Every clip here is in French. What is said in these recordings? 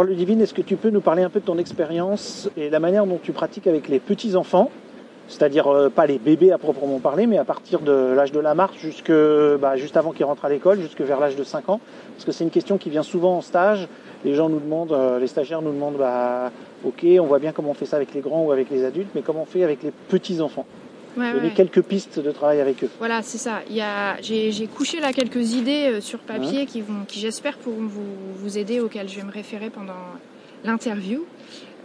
Alors Ludivine, est-ce que tu peux nous parler un peu de ton expérience et la manière dont tu pratiques avec les petits-enfants? C'est-à-dire euh, pas les bébés à proprement parler, mais à partir de l'âge de la marche jusque bah, juste avant qu'ils rentrent à l'école, jusque vers l'âge de 5 ans, parce que c'est une question qui vient souvent en stage. Les gens nous demandent, euh, les stagiaires nous demandent, bah, ok, on voit bien comment on fait ça avec les grands ou avec les adultes, mais comment on fait avec les petits enfants Ouais, Donner ouais. quelques pistes de travail avec eux. Voilà, c'est ça. Il y a, j'ai, j'ai couché là quelques idées euh, sur papier qui vont, qui j'espère pourront vous, vous aider, auxquelles je vais me référer pendant l'interview.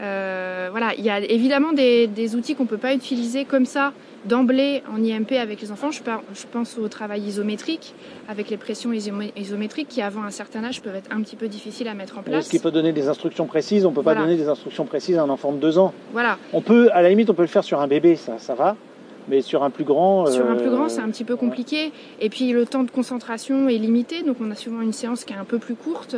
Euh, voilà, il y a évidemment des, des outils qu'on peut pas utiliser comme ça d'emblée en IMP avec les enfants. Je, par- je pense au travail isométrique avec les pressions isomé- isométriques qui avant un certain âge peuvent être un petit peu difficiles à mettre en place. Est-ce qu'il peut donner des instructions précises On peut pas donner des instructions précises à un enfant de 2 ans. Voilà. On peut, à la limite, on peut le faire sur un bébé, ça, ça va. Mais sur un plus grand. Sur un euh, plus grand, c'est un petit peu compliqué. Et puis le temps de concentration est limité, donc on a souvent une séance qui est un peu plus courte.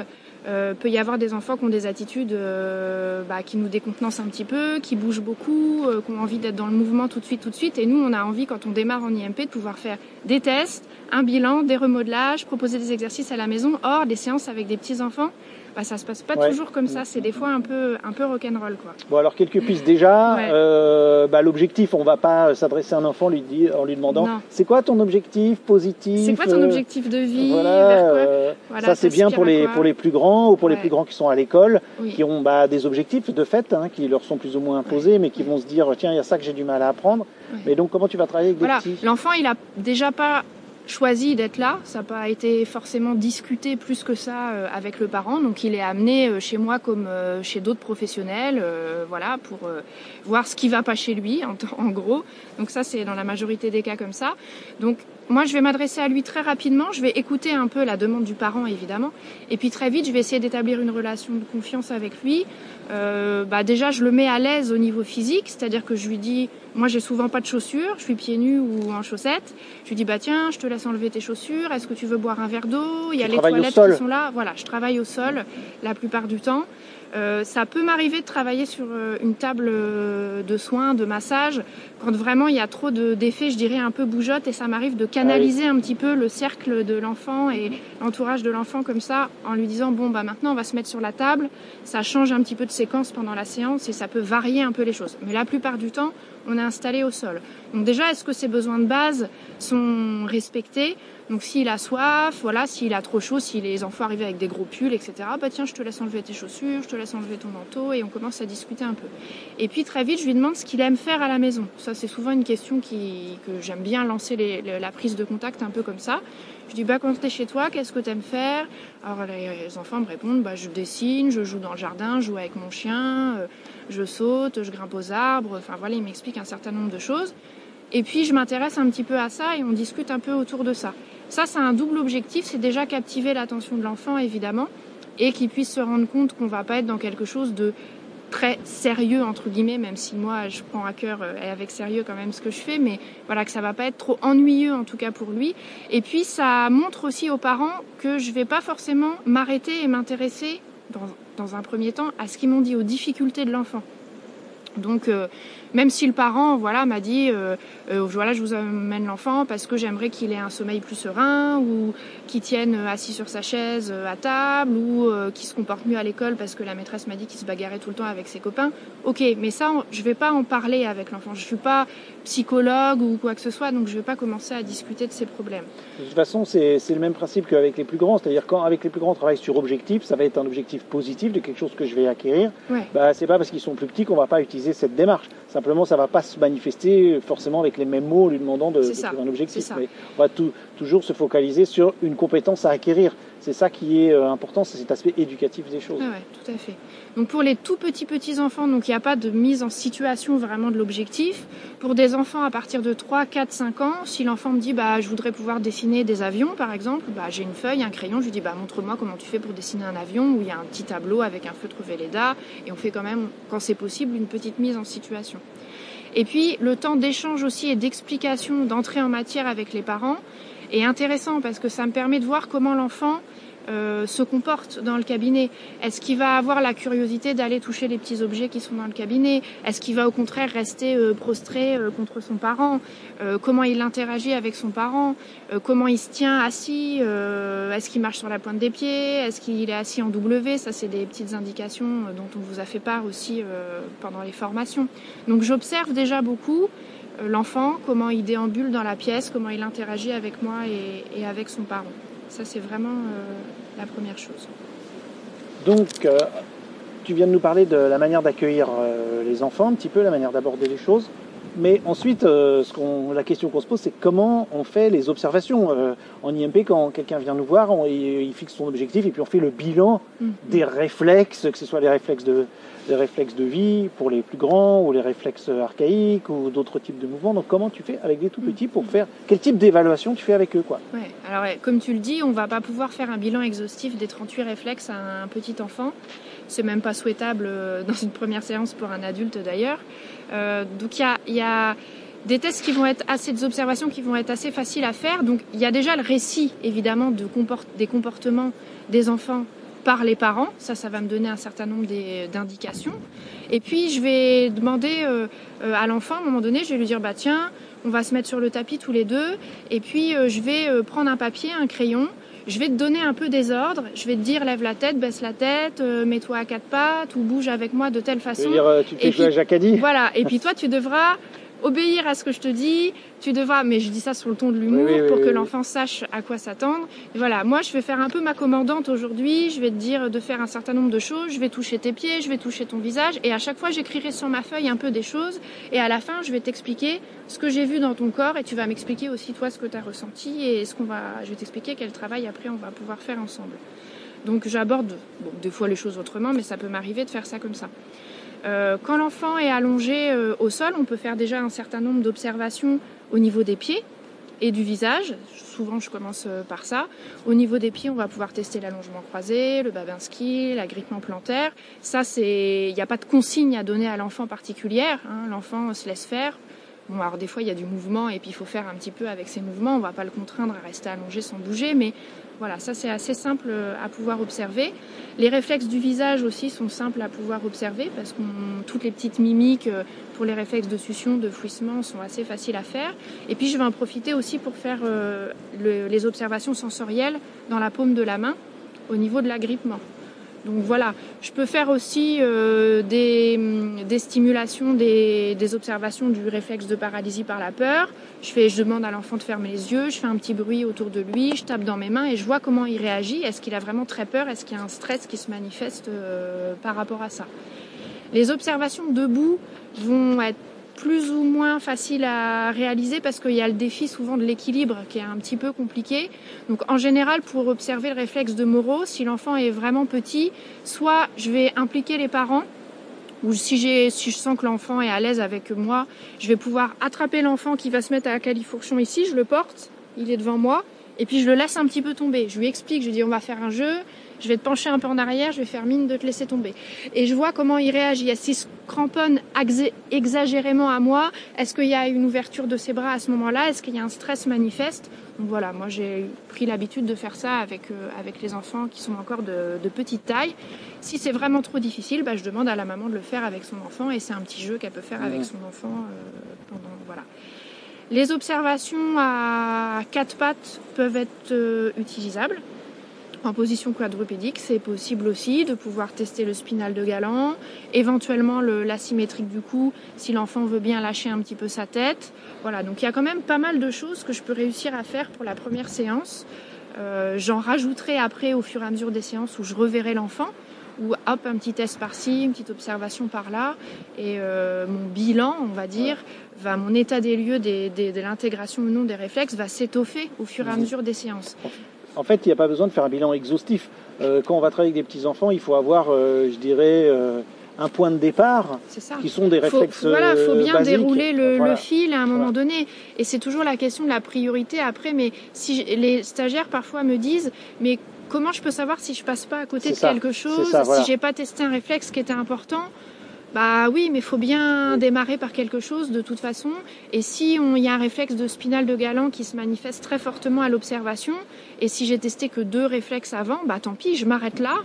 Euh, peut y avoir des enfants qui ont des attitudes euh, bah, qui nous décontenancent un petit peu, qui bougent beaucoup, euh, qui ont envie d'être dans le mouvement tout de suite, tout de suite. Et nous, on a envie, quand on démarre en IMP, de pouvoir faire des tests, un bilan, des remodelages, proposer des exercices à la maison. Or, des séances avec des petits enfants, bah, ça se passe pas Ouais. toujours comme ça. C'est des fois un peu, un peu rock'n'roll, quoi. Bon, alors quelques pistes déjà. Ouais. Euh, bah, L'objectif, on va pas s'adresser à un enfant lui dire, en lui demandant c'est quoi ton objectif positif C'est quoi ton euh, objectif de vie Voilà, Vers quoi euh, Voilà, ça c'est bien pour les, pour les plus grands ou pour les plus grands qui sont à l'école, Oui. qui ont bah, des objectifs de fait, hein, qui leur sont plus ou moins imposés, mais qui vont se dire tiens, il y a ça que j'ai du mal à apprendre. Mais donc, comment tu vas travailler avec des Voilà, petits? l'enfant, il a déjà pas choisi d'être là, ça n'a pas été forcément discuté plus que ça euh, avec le parent, donc il est amené euh, chez moi comme euh, chez d'autres professionnels, voilà, pour voir ce qui va pas chez lui, en, en gros. Donc ça, c'est dans la majorité des cas comme ça. Donc moi, je vais m'adresser à lui très rapidement, je vais écouter un peu la demande du parent, évidemment, et puis très vite, je vais essayer d'établir une relation de confiance avec lui. Euh, bah déjà, je le mets à l'aise au niveau physique, c'est-à-dire que je lui dis, moi, j'ai souvent pas de chaussures, je suis pieds nus ou en chaussettes. Je lui dis, bah tiens, je te laisse enlever tes chaussures. Est-ce que tu veux boire un verre d'eau? Il y a les toilettes qui sont là. Voilà, je travaille au sol la plupart du temps. Euh, ça peut m'arriver de travailler sur euh, une table euh, de soins, de massage, quand vraiment il y a trop de- d'effets, je dirais un peu bougeotte, et ça m'arrive de canaliser un petit peu le cercle de l'enfant et l'entourage de l'enfant comme ça, en lui disant bon bah maintenant on va se mettre sur la table, ça change un petit peu de séquence pendant la séance et ça peut varier un peu les choses. Mais la plupart du temps, on est installé au sol. Donc déjà, est-ce que ses besoins de base sont respectés? Donc s'il a soif, voilà, s'il a trop chaud, si les enfants arrivent avec des gros pulls, etc. Bah tiens, je te laisse enlever tes chaussures, je te laisse enlever ton manteau et on commence à discuter un peu. Et puis très vite, je lui demande ce qu'il aime faire à la maison. Ça, c'est souvent une question que j'aime bien lancer la prise de contact un peu comme ça. Je dis bah quand t'es chez toi, qu'est-ce que t'aimes faire? Alors les, les enfants me répondent bah je dessine, je joue dans le jardin, je joue avec mon chien, euh, je saute, je grimpe aux arbres. Enfin voilà, ils m'expliquent un certain nombre de choses. Et puis je m'intéresse un petit peu à ça et on discute un peu autour de ça. Ça, c'est un double objectif, c'est déjà captiver l'attention de l'enfant évidemment et qu'il puisse se rendre compte qu'on va pas être dans quelque chose de très sérieux entre guillemets, même si moi je prends à cœur euh, et avec sérieux quand même ce que je fais, mais voilà que ça va pas être trop ennuyeux en tout cas pour lui. Et puis ça montre aussi aux parents que je vais pas forcément m'arrêter et m'intéresser dans, dans un premier temps à ce qu'ils m'ont dit, aux difficultés de l'enfant. Donc euh, même si le parent voilà m'a dit euh, euh, voilà je vous amène l'enfant parce que j'aimerais qu'il ait un sommeil plus serein ou qu'il tienne euh, assis sur sa chaise euh, à table ou qu'il se comporte mieux à l'école parce que la maîtresse m'a dit qu'il se bagarrait tout le temps avec ses copains. Ok, mais ça on- je vais pas en parler avec l'enfant. Je suis pas psychologue ou quoi que ce soit donc je vais pas commencer à discuter de ses problèmes. De toute façon, c'est c'est le même principe qu'avec les plus grands. C'est-à-dire quand avec les plus grands on travaille sur objectif, ça va être un objectif positif de quelque chose que je vais acquérir. Ouais. Bah, c'est pas parce qu'ils sont plus petits qu'on va pas utiliser cette démarche. Simplement, ça va pas se manifester forcément avec les mêmes mots en lui demandant de, trouver un objectif. Mais on va tout- toujours se focaliser sur une compétence à acquérir. C'est ça qui est euh, important, c'est cet aspect éducatif des choses. Ah tout à fait. Donc pour les tout petits petits enfants, donc il n'y a pas de mise en situation vraiment de l'objectif. Pour des enfants à partir de 3, 4, 5 ans, si l'enfant me dit bah je voudrais pouvoir dessiner des avions par exemple, bah j'ai une feuille, un crayon, je lui dis bah montre-moi comment tu fais pour dessiner un avion où il y a un petit tableau avec un feutre Velleda et on fait quand même quand c'est possible une petite mise en situation. Et puis le temps d'échange aussi et d'explication, d'entrée en matière avec les parents est intéressant parce que ça me permet de voir comment l'enfant euh, se comporte dans le cabinet. Est-ce qu'il va avoir la curiosité d'aller toucher les petits objets qui sont dans le cabinet? Est-ce qu'il va au contraire rester euh, prostré euh, contre son parent? Comment il interagit avec son parent? Comment il se tient assis? Est-ce qu'il marche sur la pointe des pieds? Est-ce qu'il est assis en W? Ça, c'est des petites indications dont on vous a fait part aussi pendant les formations. Donc j'observe déjà beaucoup l'enfant, comment il déambule dans la pièce, comment il interagit avec moi et avec son parent. Ça, c'est vraiment euh, la première chose. Donc, euh, tu viens de nous parler de la manière d'accueillir euh, les enfants, un petit peu la manière d'aborder les choses. Mais ensuite, ce la question qu'on se pose, c'est comment on fait les observations. en IMP, quand quelqu'un vient nous voir, il, fixe son objectif et puis on fait le bilan mm. des réflexes, que ce soit les réflexes de, les réflexes de vie pour les plus grands ou les réflexes archaïques ou d'autres types de mouvements. Donc comment tu fais avec des tout petits pour faire quel type d'évaluation tu fais avec eux quoi? Ouais. Alors comme tu le dis, on va pas pouvoir faire un bilan exhaustif des 38 réflexes à un petit enfant. C'est même pas souhaitable euh, dans une première séance pour un adulte d'ailleurs. Euh, donc il y a, y a des tests qui vont être assez, des observations qui vont être assez faciles à faire. Donc il y a déjà le récit évidemment de des comportements des enfants par les parents. Ça, ça va me donner un certain nombre d'indications. Et puis, je vais demander euh, euh, à l'enfant, à un moment donné, je vais lui dire, bah tiens, on va se mettre sur le tapis tous les deux. Et puis, euh, je vais prendre un papier, un crayon. Je vais te donner un peu des ordres. Je vais te dire, lève la tête, baisse la tête, mets-toi à quatre pattes ou bouge avec moi de telle façon. Tu veux dire, tu fais et puis, Voilà. Et puis, toi, tu devras obéir à ce que je te dis, tu devras, mais je dis ça sur le ton de l'humour pour que l'enfant sache à quoi s'attendre. Voilà, moi je vais faire un peu ma commandante aujourd'hui, je vais te dire de faire un certain nombre de choses, je vais toucher tes pieds, je vais toucher ton visage, et à chaque fois j'écrirai sur ma feuille un peu des choses, et à la fin je vais t'expliquer ce que j'ai vu dans ton corps, et tu vas m'expliquer aussi toi ce que tu as ressenti, et ce qu'on va, je vais t'expliquer quel travail après on va pouvoir faire ensemble. Donc j'aborde, bon, des fois les choses autrement, mais ça peut m'arriver de faire ça comme ça. Euh, quand l'enfant est allongé euh, au sol, on peut faire déjà un certain nombre d'observations au niveau des pieds et du visage. Souvent, je commence euh, par ça. Au niveau des pieds, on va pouvoir tester l'allongement croisé, le babinski, l'agrippement plantaire. Ça, c'est, il n'y a pas de consigne à donner à l'enfant particulière. Hein. L'enfant se laisse faire. Bon, alors des fois, il y a du mouvement et puis il faut faire un petit peu avec ces mouvements. On ne va pas le contraindre à rester allongé sans bouger, mais voilà, ça c'est assez simple à pouvoir observer. Les réflexes du visage aussi sont simples à pouvoir observer parce que toutes les petites mimiques euh, pour les réflexes de succion, de fouissement sont assez faciles à faire. Et puis je vais en profiter aussi pour faire euh, les observations sensorielles dans la paume de la main au niveau de l'agrippement. Donc voilà, je peux faire aussi euh, des, stimulations, des, observations du réflexe de paralysie par la peur. Je, fais, je demande à l'enfant de fermer les yeux, je fais un petit bruit autour de lui, je tape dans mes mains et je vois comment il réagit. Est-ce qu'il a vraiment très peur? Est-ce qu'il y a un stress qui se manifeste euh, par rapport à ça? Les observations debout vont être plus ou moins facile à réaliser parce qu'il y a le défi souvent de l'équilibre qui est un petit peu compliqué. Donc en général, pour observer le réflexe de Moreau, si l'enfant est vraiment petit, soit je vais impliquer les parents, ou si, j'ai, si je sens que l'enfant est à l'aise avec moi, je vais pouvoir attraper l'enfant qui va se mettre à la califourchon ici, je le porte, il est devant moi, et puis je le laisse un petit peu tomber. Je lui explique, je lui dis on va faire un jeu, je vais te pencher un peu en arrière, je vais faire mine de te laisser tomber. Et je vois comment il réagit. Est-ce qu'il se cramponne exagérément à moi? Est-ce qu'il y a une ouverture de ses bras à ce moment-là? Est-ce qu'il y a un stress manifeste? Donc voilà, moi j'ai pris l'habitude de faire ça avec, euh, avec les enfants qui sont encore de, de petite taille. Si c'est vraiment trop difficile, bah, je demande à la maman de le faire avec son enfant et c'est un petit jeu qu'elle peut faire avec son enfant euh, pendant voilà. Les observations à quatre pattes peuvent être euh, utilisables. En position quadrupédique, c'est possible aussi de pouvoir tester le spinal de Galant, éventuellement l'asymétrique du cou si l'enfant veut bien lâcher un petit peu sa tête. Voilà, donc il y a quand même pas mal de choses que je peux réussir à faire pour la première séance. Euh, j'en rajouterai après au fur et à mesure des séances où je reverrai l'enfant, ou hop, un petit test par-ci, une petite observation par-là, et euh, mon bilan, on va dire, va mon état des lieux de l'intégration ou non des réflexes va s'étoffer au fur et à mesure des séances. En fait, il n'y a pas besoin de faire un bilan exhaustif. Euh, quand on va travailler avec des petits-enfants, il faut avoir, euh, je dirais, euh, un point de départ qui sont des réflexes faut, Voilà, il faut bien dérouler le, fil à un moment donné. Et c'est toujours la question de la priorité après. Mais si les stagiaires parfois me disent, mais comment je peux savoir si je passe pas à côté de quelque chose, si j'ai pas testé un réflexe qui était important? Bah oui, mais il faut bien démarrer par quelque chose de toute façon. Et si il y a un réflexe de spinal de galant qui se manifeste très fortement à l'observation, et si j'ai testé que deux réflexes avant, bah tant pis, je m'arrête là.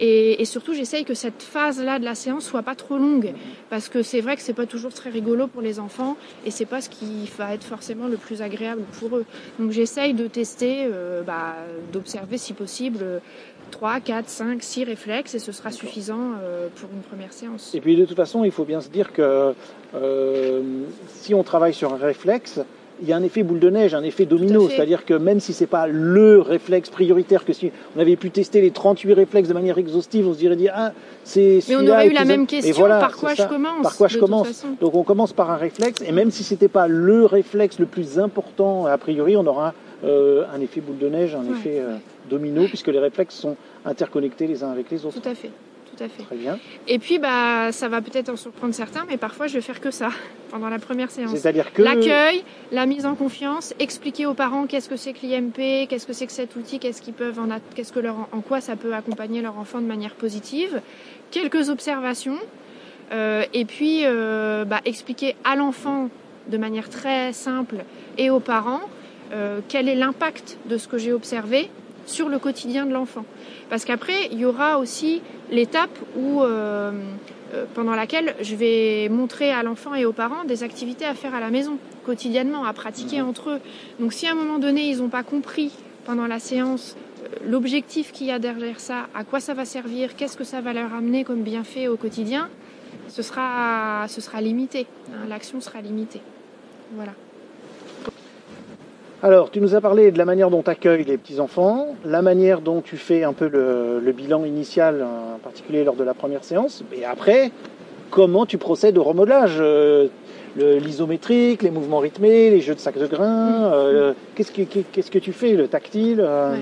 Et, surtout, j'essaye que cette phase-là de la séance soit pas trop longue, parce que c'est vrai que c'est pas toujours très rigolo pour les enfants, et c'est pas ce qui va être forcément le plus agréable pour eux. Donc j'essaye de tester, euh, bah, d'observer si possible 3, 4, 5, 6 réflexes et ce sera suffisant euh, pour une première séance. Et puis de toute façon, il faut bien se dire que euh, si on travaille sur un réflexe, il y a un effet boule de neige, un effet domino, c'est-à-dire que même si c'est pas le réflexe prioritaire, que si on avait pu tester les 38 réflexes de manière exhaustive, on se dirait ah c'est Mais on aurait eu la même question, par quoi je commence Par quoi je commence Donc on commence par un réflexe et même si c'était pas le réflexe le plus important a priori, on aura euh, un effet boule de neige, un effet domino, puisque les réflexes sont interconnectés les uns avec les autres. Tout à fait. Tout à fait. Très bien. Et puis, bah, ça va peut-être en surprendre certains, mais parfois je vais faire que ça pendant la première séance. C'est-à-dire que l'accueil, la mise en confiance, expliquer aux parents qu'est-ce que c'est que l'IMP, qu'est-ce que c'est que cet outil, qu'est-ce qu'ils peuvent en, qu'est-ce que leur, en quoi ça peut accompagner leur enfant de manière positive, quelques observations, euh, et puis euh, bah, expliquer à l'enfant de manière très simple et aux parents euh, quel est l'impact de ce que j'ai observé sur le quotidien de l'enfant. Parce qu'après, il y aura aussi l'étape où, euh, euh, pendant laquelle je vais montrer à l'enfant et aux parents des activités à faire à la maison, quotidiennement, à pratiquer mhm. entre eux. Donc si à un moment donné, ils n'ont pas compris pendant la séance euh, l'objectif qu'il y a derrière ça, à quoi ça va servir, qu'est-ce que ça va leur amener comme bienfait au quotidien, ce sera, ce sera limité. Hein, l'action sera limitée. Voilà. Alors, tu nous as parlé de la manière dont tu accueilles les petits-enfants, la manière dont tu fais un peu le, bilan initial, en particulier lors de la première séance, et après, comment tu procèdes au remodelage euh, L'isométrique, les mouvements rythmés, les jeux de sac de grains, euh, qu'est-ce, que, tu fais, le tactile euh,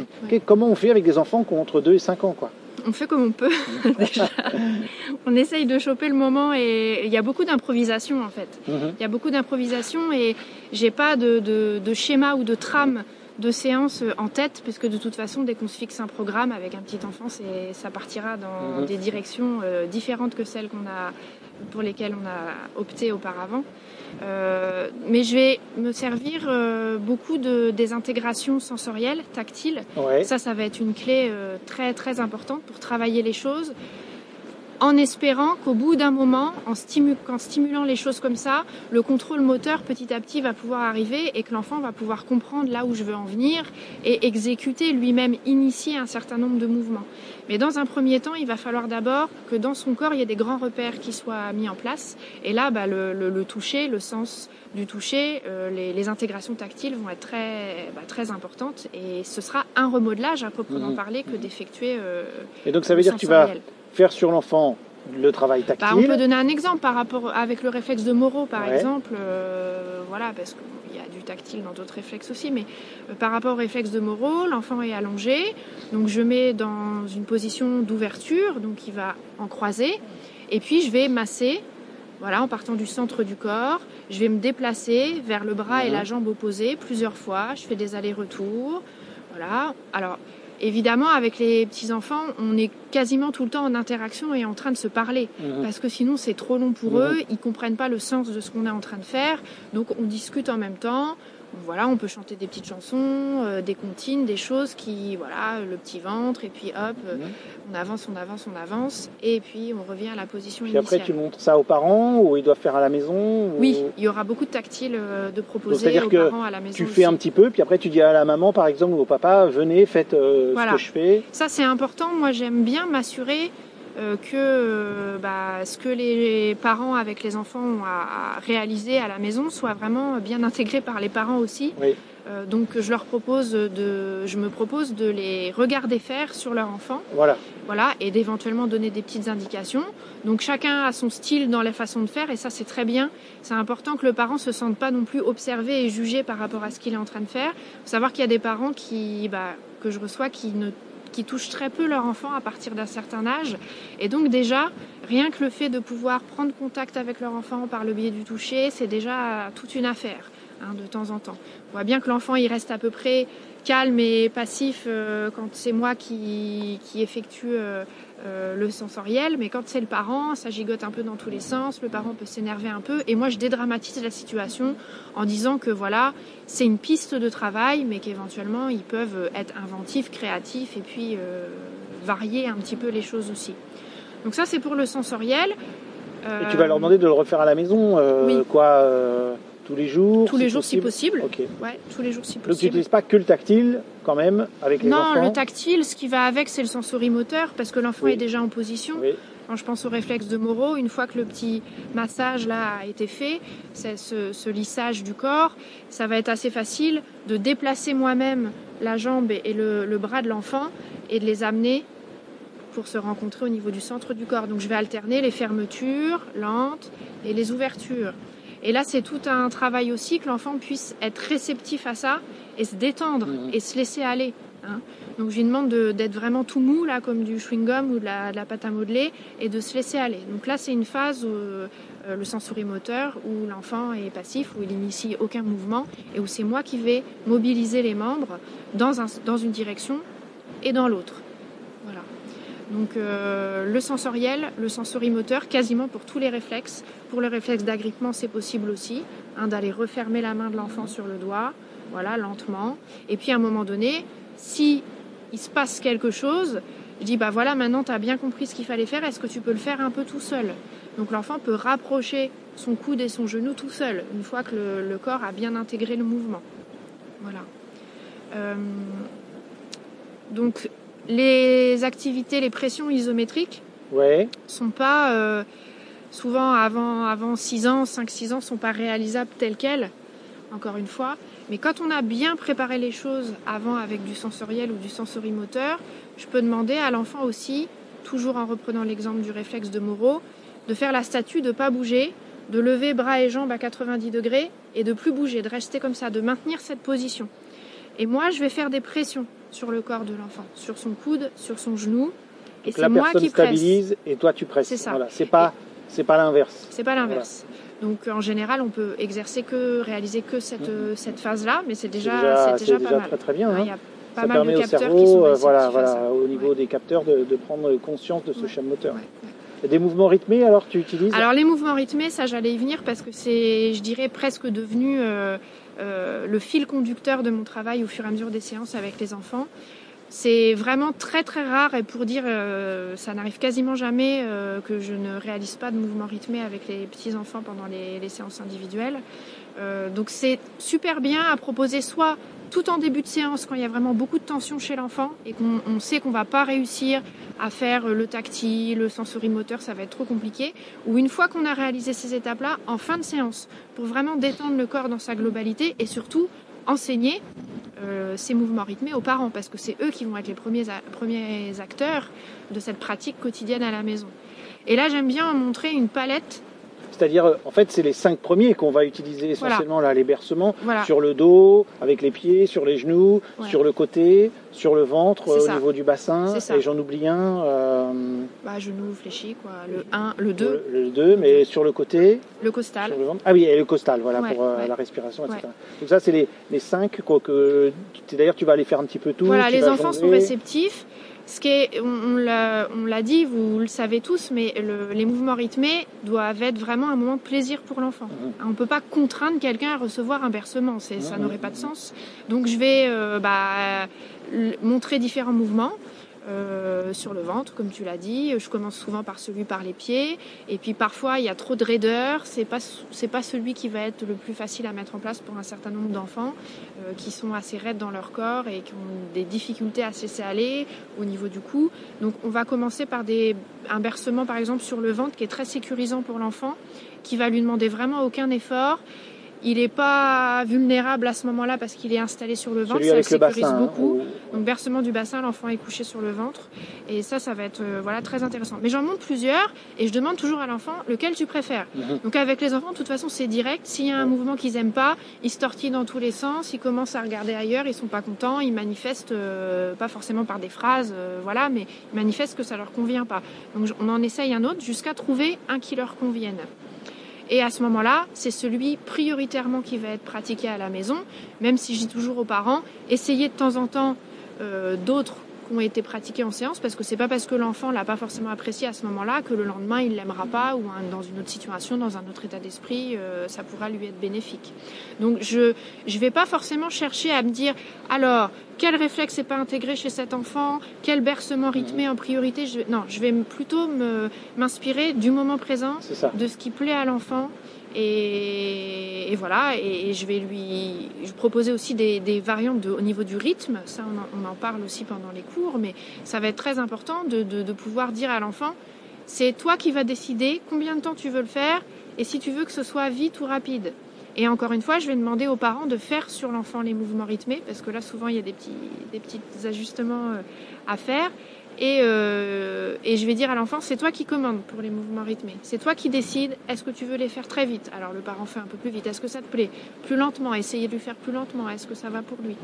Comment on fait avec des enfants qui ont entre 2 et 5 ans quoi? On fait comme on peut. on essaye de choper le moment et il y a beaucoup d'improvisation en fait. Mhm. Il y a beaucoup d'improvisation et j'ai pas de, schéma ou de trame de séance en tête puisque de toute façon dès qu'on se fixe un programme avec un petit enfant ça partira dans mhm. des directions euh, différentes que celles qu'on a pour lesquelles on a opté auparavant. Euh, mais je vais me servir euh, beaucoup de, des intégrations sensorielles, tactiles. Ça, ça va être une clé euh, très très importante pour travailler les choses en espérant qu'au bout d'un moment, en, stimulant les choses comme ça, le contrôle moteur petit à petit va pouvoir arriver et que l'enfant va pouvoir comprendre là où je veux en venir et exécuter lui-même, initier un certain nombre de mouvements. Mais dans un premier temps, il va falloir d'abord que dans son corps, il y ait des grands repères qui soient mis en place. Et là, bah, le, toucher, le sens du toucher, euh, les, intégrations tactiles vont être très, bah, très importantes. Et ce sera un remodelage à proprement mmh. parler que d'effectuer. Euh, et donc ça veut dire que tu vas faire sur l'enfant le travail tactile. Bah, on peut donner un exemple par rapport avec le réflexe de Moreau, par exemple. Euh, voilà, parce qu'il y a du tactile dans d'autres réflexes aussi, mais euh, par rapport au réflexe de Moreau, l'enfant est allongé, donc je mets dans une position d'ouverture, donc il va en croiser, et puis je vais masser. Voilà, en partant du centre du corps, je vais me déplacer vers le bras et la jambe opposée plusieurs fois. Je fais des allers-retours. Voilà. Alors, évidemment, avec les petits-enfants, on est quasiment tout le temps en interaction et en train de se parler. Mhm. Parce que sinon, c'est trop long pour mhm. eux. Ils comprennent pas le sens de ce qu'on est en train de faire. Donc, on discute en même temps voilà, on peut chanter des petites chansons, euh, des comptines, des choses qui, voilà, le petit ventre, et puis hop, euh, on avance, on avance, on avance, et puis on revient à la position initiale. Puis après, tu montres ça aux parents, ou ils doivent faire à la maison Oui, il y aura beaucoup de tactiles euh, de proposer aux parents à la maison. Tu fais un petit peu, puis après tu dis à la maman, par exemple, ou au papa, venez, faites ce que je fais. Ça, c'est important. Moi, j'aime bien m'assurer que euh, bah, ce que les parents avec les enfants ont à, réaliser à la maison soit vraiment bien intégré par les parents aussi. Euh, donc je leur propose de, je me propose de les regarder faire sur leur enfant. Voilà. Voilà, et d'éventuellement donner des petites indications. Donc chacun a son style dans la façon de faire et ça c'est très bien. C'est important que le parent se sente pas non plus observé et jugé par rapport à ce qu'il est en train de faire. Faut savoir qu'il y a des parents qui, bah, que je reçois qui ne qui touchent très peu leur enfant à partir d'un certain âge. Et donc déjà, rien que le fait de pouvoir prendre contact avec leur enfant par le biais du toucher, c'est déjà toute une affaire. Hein, de temps en temps. On voit bien que l'enfant il reste à peu près calme et passif euh, quand c'est moi qui, qui effectue euh, euh, le sensoriel, mais quand c'est le parent, ça gigote un peu dans tous les sens, le parent peut s'énerver un peu, et moi je dédramatise la situation en disant que voilà, c'est une piste de travail, mais qu'éventuellement ils peuvent être inventifs, créatifs, et puis euh, varier un petit peu les choses aussi. Donc ça c'est pour le sensoriel. Et tu vas leur demander de le refaire à la maison, euh, Oui. quoi, tous les jours tous les jours si possible. Ok. Ouais, tous les jours si Donc tu possible. n'utilises pas que le tactile, quand même, avec les Non, enfants le tactile, ce qui va avec, c'est le sensorimoteur, parce que l'enfant Oui. est déjà en position. Oui. Quand je pense au réflexe de Moreau, une fois que le petit massage là a été fait, c'est ce, ce lissage du corps, ça va être assez facile de déplacer moi-même la jambe et le, le bras de l'enfant et de les amener pour se rencontrer au niveau du centre du corps. Donc je vais alterner les fermetures lentes et les ouvertures. Et là, c'est tout un travail aussi que l'enfant puisse être réceptif à ça et se détendre Mhm. et se laisser aller. hein. Donc je lui demande de- d'être vraiment tout mou là, comme du chewing-gum ou de la, de la pâte à modeler, et de se laisser aller. Donc là, c'est une phase où euh, le sensorimoteur, où l'enfant est passif, où il initie aucun mouvement, et où c'est moi qui vais mobiliser les membres dans, un, dans une direction et dans l'autre. Donc euh, le sensoriel, le sensorimoteur, quasiment pour tous les réflexes. Pour le réflexe d'agrippement, c'est possible aussi, hein, d'aller refermer la main de l'enfant sur le doigt, voilà, lentement. Et puis à un moment donné, si il se passe quelque chose, je dis bah voilà, maintenant tu as bien compris ce qu'il fallait faire, est-ce que tu peux le faire un peu tout seul? Donc l'enfant peut rapprocher son coude et son genou tout seul, une fois que le, le corps a bien intégré le mouvement. Voilà. Euh, donc les activités, les pressions isométriques Ouais. sont pas euh, souvent avant avant 6 ans, 5 6 ans sont pas réalisables telles quelles encore une fois, mais quand on a bien préparé les choses avant avec du sensoriel ou du sensorimoteur, je peux demander à l'enfant aussi, toujours en reprenant l'exemple du réflexe de Moreau, de faire la statue, de pas bouger, de lever bras et jambes à 90 degrés et de plus bouger, de rester comme ça, de maintenir cette position. Et moi, je vais faire des pressions sur le corps de l'enfant, sur son coude, sur son genou, et c'est moi qui presse. stabilise et toi tu presses. C'est ça. Voilà. C'est pas, c'est pas l'inverse. C'est pas l'inverse. Donc en général, on peut exercer que réaliser que cette, euh, cette phase-là, mais c'est déjà, déjà, déjà pas mal. très très bien. Hein, hein. Il y a pas Ça mal permet de au capteurs cerveau, qui sont euh, voilà, voilà, au niveau Ouais. des capteurs, de, de prendre conscience de ce Ouais. champ moteur. Ouais. Des mouvements rythmés, alors tu utilises? Alors les mouvements rythmés, ça j'allais y venir parce que c'est, je dirais, presque devenu euh, euh, le fil conducteur de mon travail au fur et à mesure des séances avec les enfants. C'est vraiment très très rare et pour dire, euh, ça n'arrive quasiment jamais euh, que je ne réalise pas de mouvements rythmés avec les petits enfants pendant les, les séances individuelles. Euh, donc c'est super bien à proposer soit tout en début de séance quand il y a vraiment beaucoup de tension chez l'enfant et qu'on on sait qu'on va pas réussir à faire le tactile, le sensorimoteur, ça va être trop compliqué, ou une fois qu'on a réalisé ces étapes-là, en fin de séance, pour vraiment détendre le corps dans sa globalité et surtout enseigner euh, ces mouvements rythmés aux parents parce que c'est eux qui vont être les premiers acteurs de cette pratique quotidienne à la maison. Et là, j'aime bien montrer une palette. C'est-à-dire, euh, en fait, c'est les cinq premiers qu'on va utiliser Voilà. essentiellement là, les bercements Voilà. sur le dos, avec les pieds, sur les genoux, Ouais. sur le côté, sur le ventre, euh, au niveau du bassin. Et j'en oublie un, euh, Bah, genou fléchi, quoi. Le 1, le 2, le 2, mais sur le côté, le costal. le. Ah oui, et le costal, voilà, Ouais, pour euh, ouais. la respiration, etc. Donc ça, c'est les, les cinq quoi, que... tu- D'ailleurs, tu vas aller faire un petit peu tout. Voilà, les enfants sont réceptifs. Ce qui est, on, on l'a dit, vous le savez tous, mais le- les mouvements rythmés doivent être vraiment un moment de plaisir pour l'enfant. Mhm. On ne peut pas contraindre quelqu'un à recevoir un bercement, c'est, ça Mhm. n'aurait pas de sens. Donc je vais euh, bah, montrer différents mouvements. Euh, sur le ventre, comme tu l'as dit, je commence souvent par celui par les pieds, et puis parfois il y a trop de raideur, c'est pas c'est pas celui qui va être le plus facile à mettre en place pour un certain nombre d'enfants euh, qui sont assez raides dans leur corps et qui ont des difficultés à se laisser aller au niveau du cou. Donc on va commencer par des, un bercement par exemple sur le ventre qui est très sécurisant pour l'enfant, qui va lui demander vraiment aucun effort. Il n'est pas vulnérable à ce moment-là parce qu'il est installé sur le ventre, Celui ça le avec le sécurise bassin. hein, beaucoup. ou- Donc bercement du bassin, l'enfant est couché sur le ventre et ça, ça va être euh, voilà très intéressant. Mais j'en montre plusieurs et je demande toujours à l'enfant lequel tu préfères? Mhm. Donc avec les enfants, de toute façon, c'est direct. S'il y a un mouvement qu'ils aiment pas, ils se tortillent dans tous les sens, ils commencent à regarder ailleurs, ils sont pas contents, ils manifestent euh, pas forcément par des phrases, euh, voilà, mais ils manifestent que ça leur convient pas. Donc on en essaye un autre jusqu'à trouver un qui leur convienne. Et à ce moment-là, c'est celui prioritairement qui va être pratiqué à la maison, même si je dis toujours aux parents, essayez de temps en temps euh, d'autres qui ont été pratiqués en séance parce que c'est pas parce que l'enfant l'a pas forcément apprécié à ce moment-là que le lendemain il l'aimera pas ou dans une autre situation, dans un autre état d'esprit, euh, ça pourra lui être bénéfique. Donc je je vais pas forcément chercher à me dire alors quel réflexe n'est pas intégré chez cet enfant, quel bercement rythmé en priorité? Je, non, je vais plutôt me m'inspirer du moment présent, de ce qui plaît à l'enfant et, voilà, et, je vais lui proposer aussi des, variantes au niveau du rythme. Ça, on en, parle aussi pendant les cours, mais ça va être très important de, de pouvoir dire à l'enfant, c'est toi qui vas décider combien de temps tu veux le faire et si tu veux que ce soit vite ou rapide. Et encore une fois, je vais demander aux parents de faire sur l'enfant les mouvements rythmés, parce que là, souvent, il y a des petits, des petits ajustements euh, à faire. Et, euh, et je vais dire à l'enfant, c'est toi qui commandes pour les mouvements rythmés. C'est toi qui décides, est-ce que tu veux les faire très vite? Alors le parent fait un peu plus vite, est-ce que ça te plaît? Plus lentement, essayez de lui faire plus lentement, est-ce que ça va pour lui?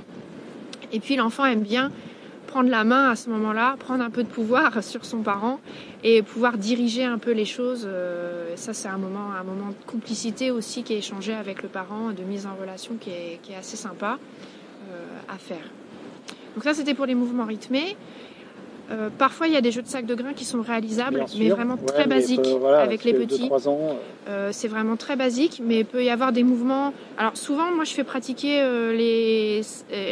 Et puis l'enfant aime bien prendre la main à ce moment-là, prendre un peu de pouvoir sur son parent et pouvoir diriger un peu les choses. Euh, ça, c'est un moment, un moment de complicité aussi qui est échangé avec le parent, de mise en relation qui est, qui est assez sympa euh, à faire. Donc ça, c'était pour les mouvements rythmés. Euh, parfois, il y a des jeux de sacs de grains qui sont réalisables, mais vraiment très basiques avec les petits. Euh. euh, c'est vraiment très basique, mais il peut y avoir des mouvements. Alors souvent, moi, je fais pratiquer euh, les,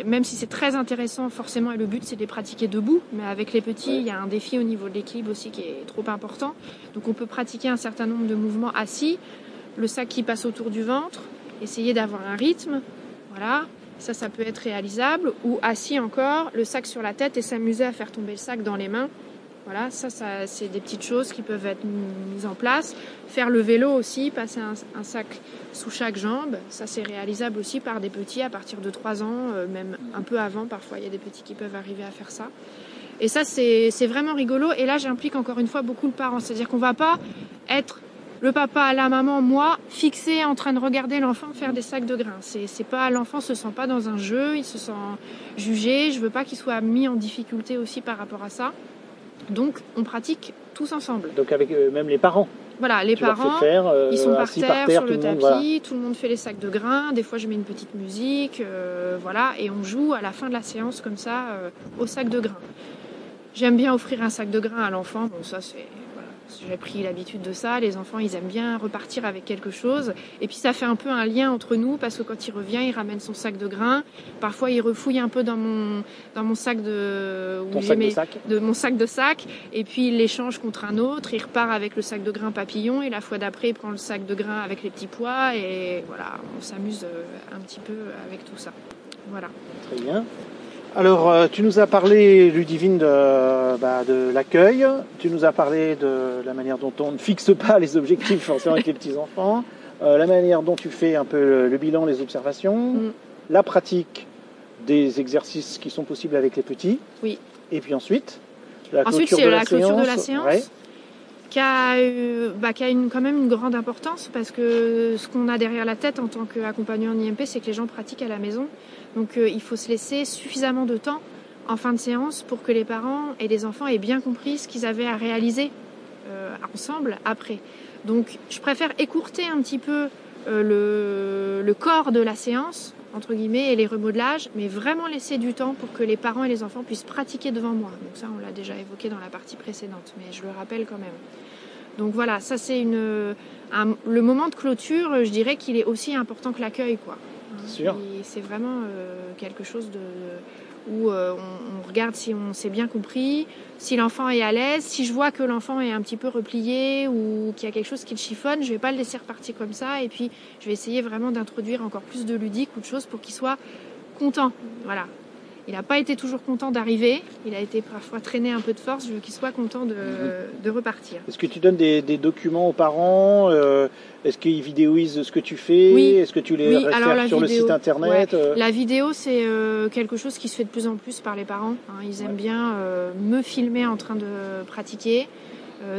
même si c'est très intéressant forcément, et le but c'est de les pratiquer debout, mais avec les petits, il y a un défi au niveau de l'équilibre aussi qui est trop important. Donc, on peut pratiquer un certain nombre de mouvements assis, le sac qui passe autour du ventre, essayer d'avoir un rythme, voilà. Ça, ça peut être réalisable. Ou assis encore, le sac sur la tête et s'amuser à faire tomber le sac dans les mains. Voilà, ça, ça c'est des petites choses qui peuvent être mises en place. Faire le vélo aussi, passer un, sac sous chaque jambe, ça c'est réalisable aussi par des petits à partir de 3 ans, euh, même un peu avant. Parfois, il y a des petits qui peuvent arriver à faire ça. Et ça, c'est vraiment rigolo. Et là, j'implique encore une fois beaucoup le parent. C'est-à-dire qu'on va pas être le papa, la maman, moi, fixé en train de regarder l'enfant faire des sacs de grains. C'est, pas l'enfant se sent pas dans un jeu, il se sent jugé. Je veux pas qu'il soit mis en difficulté aussi par rapport à ça. Donc, on pratique tous ensemble. Donc avec euh, même les parents. Voilà, les parents, euh, ils sont par terre, sur le tapis, tout le monde fait les sacs de grains. Des fois, je mets une petite musique, euh, voilà, et on joue à la fin de la séance comme ça au sac de grains. J'aime bien offrir un sac de grains à l'enfant. Bon, ça c'est j'ai pris l'habitude de ça. Les enfants, ils aiment bien repartir avec quelque chose. Et puis ça fait un peu un lien entre nous parce que quand il revient, il ramène son sac de grains. Parfois, il refouille un peu dans mon dans mon sac de où sac de, sac? de mon sac de sac. Et puis il l'échange contre un autre. Il repart avec le sac de grains papillon. Et la fois d'après, il prend le sac de grains avec les petits pois. Et voilà, on s'amuse euh, un petit peu avec tout ça. Voilà. Très bien. Alors, euh, tu nous as parlé, Ludivine, de, bah, de l'accueil. Tu nous as parlé de la manière dont on ne fixe pas les objectifs forcément avec les petits-enfants. Euh, la manière dont tu fais un peu le, bilan, les observations. Mm. La pratique des exercices qui sont possibles avec les petits. Oui. Et puis ensuite, la ensuite, c'est la, clôture de la séance. Qui a, bah, qui a une, quand même une grande importance parce que ce qu'on a derrière la tête en tant qu'accompagnant en IMP, c'est que les gens pratiquent à la maison. Donc euh, il faut se laisser suffisamment de temps en fin de séance pour que les parents et les enfants aient bien compris ce qu'ils avaient à réaliser euh, ensemble après. Donc je préfère écourter un petit peu euh, le, corps de la séance, entre guillemets, et les remodelages, mais vraiment laisser du temps pour que les parents et les enfants puissent pratiquer devant moi. Donc ça, on l'a déjà évoqué dans la partie précédente, mais je le rappelle quand même. Donc voilà, ça c'est une, le moment de clôture, je dirais qu'il est aussi important que l'accueil, quoi. C'est vraiment euh, quelque chose de, où euh, on, regarde si on s'est bien compris, si l'enfant est à l'aise. Si je vois que l'enfant est un petit peu replié ou qu'il y a quelque chose qui le chiffonne, je vais pas le laisser repartir comme ça. Et puis, je vais essayer vraiment d'introduire encore plus de ludique ou de choses pour qu'il soit content. Voilà. Il n'a pas été toujours content d'arriver. Il a été parfois traîné un peu de force. Je veux qu'il soit content de, mhm. repartir. Est-ce que tu donnes des, documents aux parents euh, Est-ce qu'ils vidéoisent ce que tu fais oui. Est-ce que tu les oui. sur le site internet euh? La vidéo, c'est euh, quelque chose qui se fait de plus en plus par les parents. Hein. Ils aiment bien me filmer en train de pratiquer.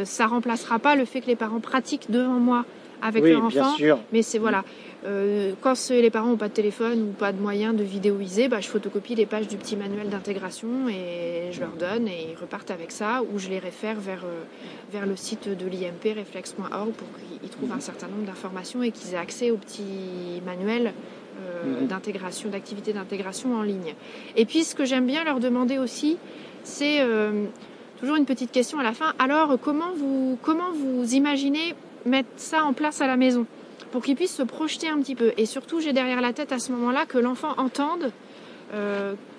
ça remplacera pas le fait que les parents pratiquent devant moi avec leur enfant. Mais c'est voilà. Euh, quand les parents n'ont pas de téléphone ou pas de moyen de vidéoiser, bah, je photocopie les pages du petit manuel d'intégration et je leur donne et ils repartent avec ça ou je les réfère vers, euh, vers le site de l'IMP, reflex.org, pour qu'ils trouvent un certain nombre d'informations et qu'ils aient accès au petit manuel euh, d'intégration, d'activité d'intégration en ligne. Et puis ce que j'aime bien leur demander aussi, c'est toujours une petite question à la fin. Alors, comment vous, comment vous imaginez mettre ça en place à la maison? Pour qu'il puisse se projeter un petit peu. Et surtout, j'ai derrière la tête à ce moment-là que l'enfant entende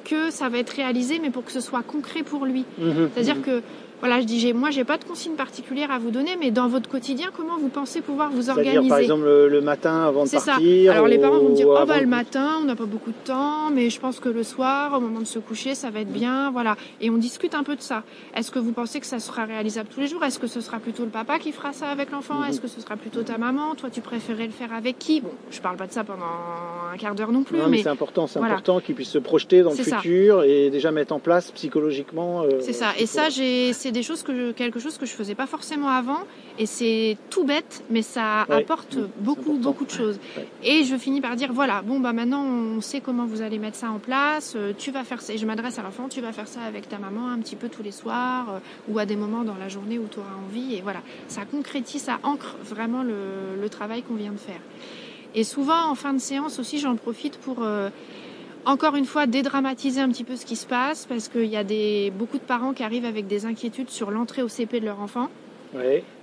que ça va être réalisé, mais pour que ce soit concret pour lui. Mhm. C'est-à-dire mhm. que voilà, je dis, j'ai, moi, j'ai pas de consigne particulière à vous donner, mais dans votre quotidien, comment vous pensez pouvoir vous organiser Par exemple, le, matin avant de partir. Ça. Alors les parents vont dire, oh bah le matin, on n'a pas beaucoup de temps, mais je pense que le soir, au moment de se coucher, ça va être bien, voilà. Et on discute un peu de ça. Est-ce que vous pensez que ça sera réalisable tous les jours? Est-ce que ce sera plutôt le papa qui fera ça avec l'enfant? Mhm. Est-ce que ce sera plutôt ta maman? Toi, tu préférerais le faire avec qui? Bon, je parle pas de ça pendant un quart d'heure non plus. Non, mais, c'est important, c'est important qu'il puisse se projeter dans le futur et déjà mettre en place psychologiquement. Euh, c'est ça. Et ça, j'ai, c'est des choses que je quelque chose que je faisais pas forcément avant et c'est tout bête mais ça apporte beaucoup beaucoup de choses. Et je finis par dire voilà bon bah maintenant on sait comment vous allez mettre ça en place euh, tu vas faire ça et je m'adresse à l'enfant tu vas faire ça avec ta maman un petit peu tous les soirs euh, ou à des moments dans la journée où tu auras envie et voilà. Ça concrétise ça ancre vraiment le, travail qu'on vient de faire. Et souvent en fin de séance aussi j'en profite pour euh, encore une fois dédramatiser un petit peu ce qui se passe parce qu'il y a des, beaucoup de parents qui arrivent avec des inquiétudes sur l'entrée au CP de leur enfant.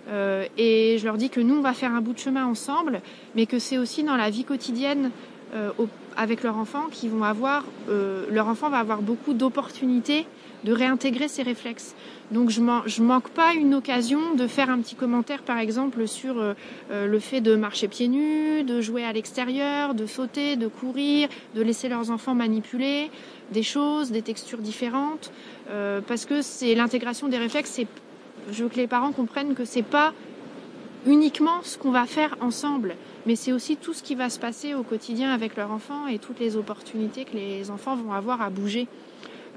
Euh, et je leur dis que nous, on va faire un bout de chemin ensemble, mais que c'est aussi dans la vie quotidienne euh, avec leur enfant qu'ils vont avoir, euh, leur enfant va avoir beaucoup d'opportunités de réintégrer ses réflexes. Donc je, je manque pas une occasion de faire un petit commentaire par exemple sur euh, euh, le fait de marcher pieds nus, de jouer à l'extérieur, de sauter, de courir, de laisser leurs enfants manipuler des choses, des textures différentes, euh, parce que c'est l'intégration des réflexes. C'est, je veux que les parents comprennent que c'est pas uniquement ce qu'on va faire ensemble, mais c'est aussi tout ce qui va se passer au quotidien avec leur enfant et toutes les opportunités que les enfants vont avoir à bouger.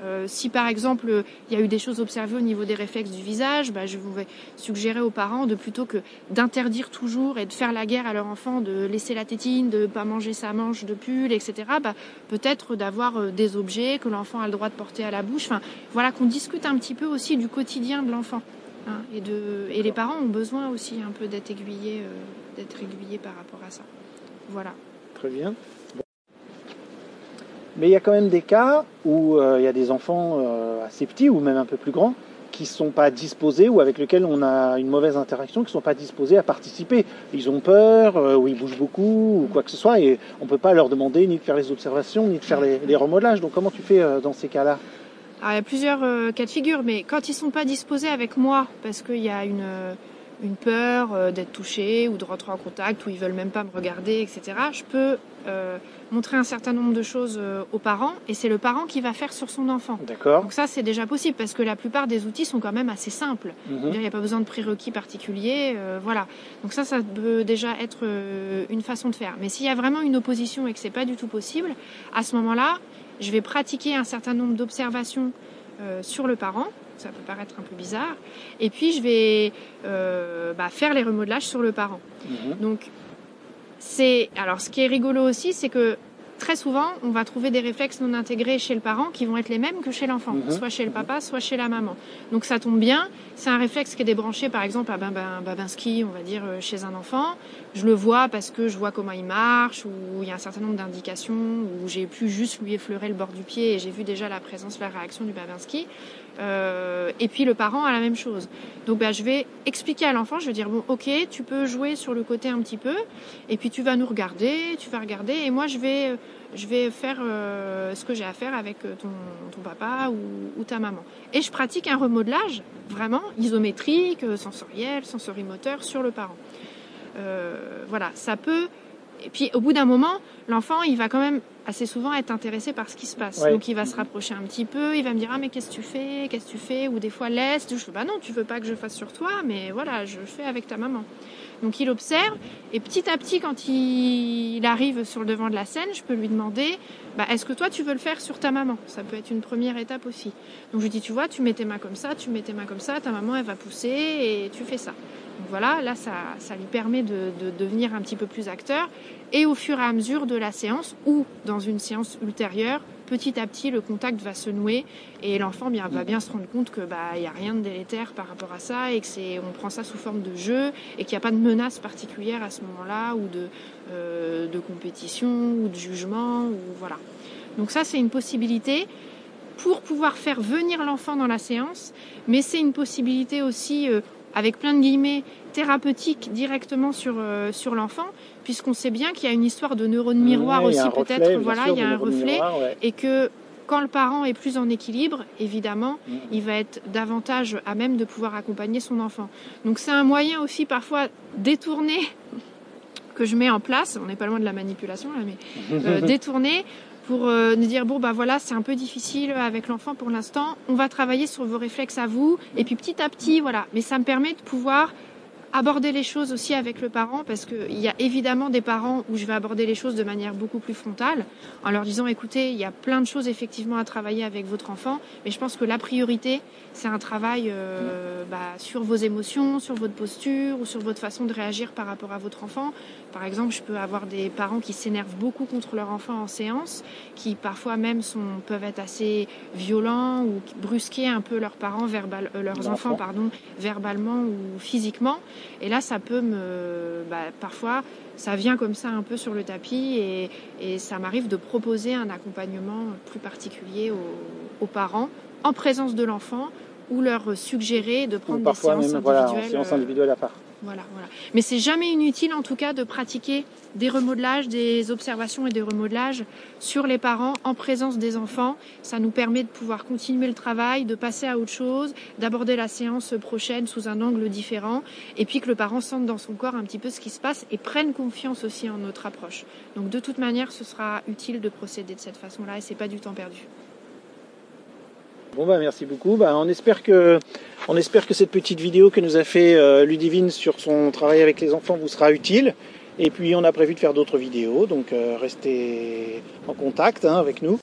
Euh, si par exemple il y a eu des choses observées au niveau des réflexes du visage, bah, je vais suggérer aux parents de plutôt que d'interdire toujours et de faire la guerre à leur enfant, de laisser la tétine, de pas manger sa manche de pull, etc. Bah, peut-être d'avoir euh, des objets que l'enfant a le droit de porter à la bouche. Enfin, voilà qu'on discute un petit peu aussi du quotidien de l'enfant. Hein, et les parents ont besoin aussi un peu d'être aiguillés, euh, d'être aiguillés par rapport à ça. Voilà. Très bien. Mais il y a quand même des cas où euh, il y a des enfants euh, assez petits ou même un peu plus grands qui ne sont pas disposés ou avec lesquels on a une mauvaise interaction, qui ne sont pas disposés à participer. Ils ont peur, euh, ou ils bougent beaucoup, ou quoi que ce soit, et on ne peut pas leur demander ni de faire les observations, ni de faire les, remodelages. Donc comment tu fais dans ces cas-là? Il y a plusieurs cas de figure, mais quand ils ne sont pas disposés avec moi, parce qu'il y a une, une peur d'être touché ou de rentrer en contact, ou ils veulent même pas me regarder, etc., je peux montrer un certain nombre de choses euh, aux parents et c'est le parent qui va faire sur son enfant. D'accord. Donc ça c'est déjà possible parce que la plupart des outils sont quand même assez simples. Mhm. Il n'y a pas besoin de prérequis particuliers, euh, voilà. Donc ça ça peut déjà être euh, une façon de faire. Mais s'il y a vraiment une opposition et que c'est pas du tout possible, à ce moment-là, je vais pratiquer un certain nombre d'observations sur le parent ça peut paraître un peu bizarre. Et puis je vais bah, faire les remodelages sur le parent. Mhm. Donc c'est alors ce qui est rigolo aussi, c'est que très souvent, on va trouver des réflexes non intégrés chez le parent qui vont être les mêmes que chez l'enfant, mhm. soit chez le papa, soit chez la maman. Donc ça tombe bien. C'est un réflexe qui est débranché, par exemple, à Babinski, on va dire, euh, chez un enfant. Je le vois parce que je vois comment il marche, ou il y a un certain nombre d'indications, où j'ai pu juste lui effleurer le bord du pied et j'ai vu déjà la présence, la réaction du Babinski. Euh, et puis le parent a la même chose. Donc bah, je vais expliquer à l'enfant, je vais dire bon ok, tu peux jouer sur le côté un petit peu, et puis tu vas nous regarder, tu vas regarder, et moi je vais, je vais faire euh, ce que j'ai à faire avec euh, ton, papa ou, ou, ta maman. Et je pratique un remodelage vraiment isométrique, sensoriel, sensorimoteur sur le parent. voilà, ça peut et puis au bout d'un moment, l'enfant, il va quand même assez souvent être intéressé par ce qui se passe. Donc il va se rapprocher un petit peu, il va me dire ah mais qu'est-ce que tu fais, qu'est-ce que tu fais, ou des fois laisse. Je fais bah non, tu veux pas que je fasse sur toi, mais voilà, je fais avec ta maman. Donc il observe et petit à petit, quand il arrive sur le devant de la scène, je peux lui demander bah, est-ce que toi tu veux le faire sur ta maman? Ça peut être une première étape aussi. Donc je lui dis tu vois, tu mets tes mains comme ça, tu mets tes mains comme ça, ta maman elle va pousser et tu fais ça. Donc voilà, là ça, ça lui permet de, de devenir un petit peu plus acteur et au fur et à mesure de la séance ou dans une séance ultérieure, petit à petit le contact va se nouer et l'enfant bien, va bien se rendre compte que bah a rien de délétère par rapport à ça et que c'est on prend ça sous forme de jeu et qu'il n'y a pas de menace particulière à ce moment-là ou de euh, de compétition ou de jugement ou voilà. Donc ça c'est une possibilité pour pouvoir faire venir l'enfant dans la séance, mais c'est une possibilité aussi, euh, avec plein de guillemets, thérapeutique directement sur, euh, sur l'enfant, puisqu'on sait bien qu'il y a une histoire de neurones miroir aussi, peut-être, voilà, il y a un reflet, et que quand le parent est plus en équilibre, évidemment, mm. il va être davantage à même de pouvoir accompagner son enfant. Donc c'est un moyen aussi parfois détourné que je mets en place, on n'est pas loin de la manipulation là, mais euh, détourné pour euh, nous dire bon bah voilà c'est un peu difficile avec l'enfant pour l'instant, on va travailler sur vos réflexes à vous. Et puis petit à petit voilà, mais ça me permet de pouvoir aborder les choses aussi avec le parent parce qu'il y a évidemment des parents où je vais aborder les choses de manière beaucoup plus frontale en leur disant écoutez, il y a plein de choses effectivement à travailler avec votre enfant, mais je pense que la priorité c'est un travail euh, bah, sur vos émotions, sur votre posture ou sur votre façon de réagir par rapport à votre enfant. Par exemple, je peux avoir des parents qui s'énervent beaucoup contre leur enfant en séance, qui parfois même sont, peuvent être assez violents ou brusquer un peu leurs parents, verbal, euh, leurs enfants, pardon, verbalement ou physiquement. Et là, ça peut me, bah, parfois, ça vient comme ça un peu sur le tapis et, et ça m'arrive de proposer un accompagnement plus particulier aux, aux parents en présence de l'enfant ou leur suggérer de prendre des séances même, individuelles. Voilà, individuelles à part. Voilà, voilà. Mais c'est jamais inutile, en tout cas, de pratiquer des remodelages, des observations et des remodelages sur les parents en présence des enfants. Ça nous permet de pouvoir continuer le travail, de passer à autre chose, d'aborder la séance prochaine sous un angle différent, et puis que le parent sente dans son corps un petit peu ce qui se passe et prenne confiance aussi en notre approche. Donc, de toute manière, ce sera utile de procéder de cette façon-là, et c'est pas du temps perdu. Bon bah merci beaucoup. Bah, on espère que on espère que cette petite vidéo que nous a fait euh, Ludivine sur son travail avec les enfants vous sera utile. Et puis on a prévu de faire d'autres vidéos, donc euh, restez en contact hein, avec nous.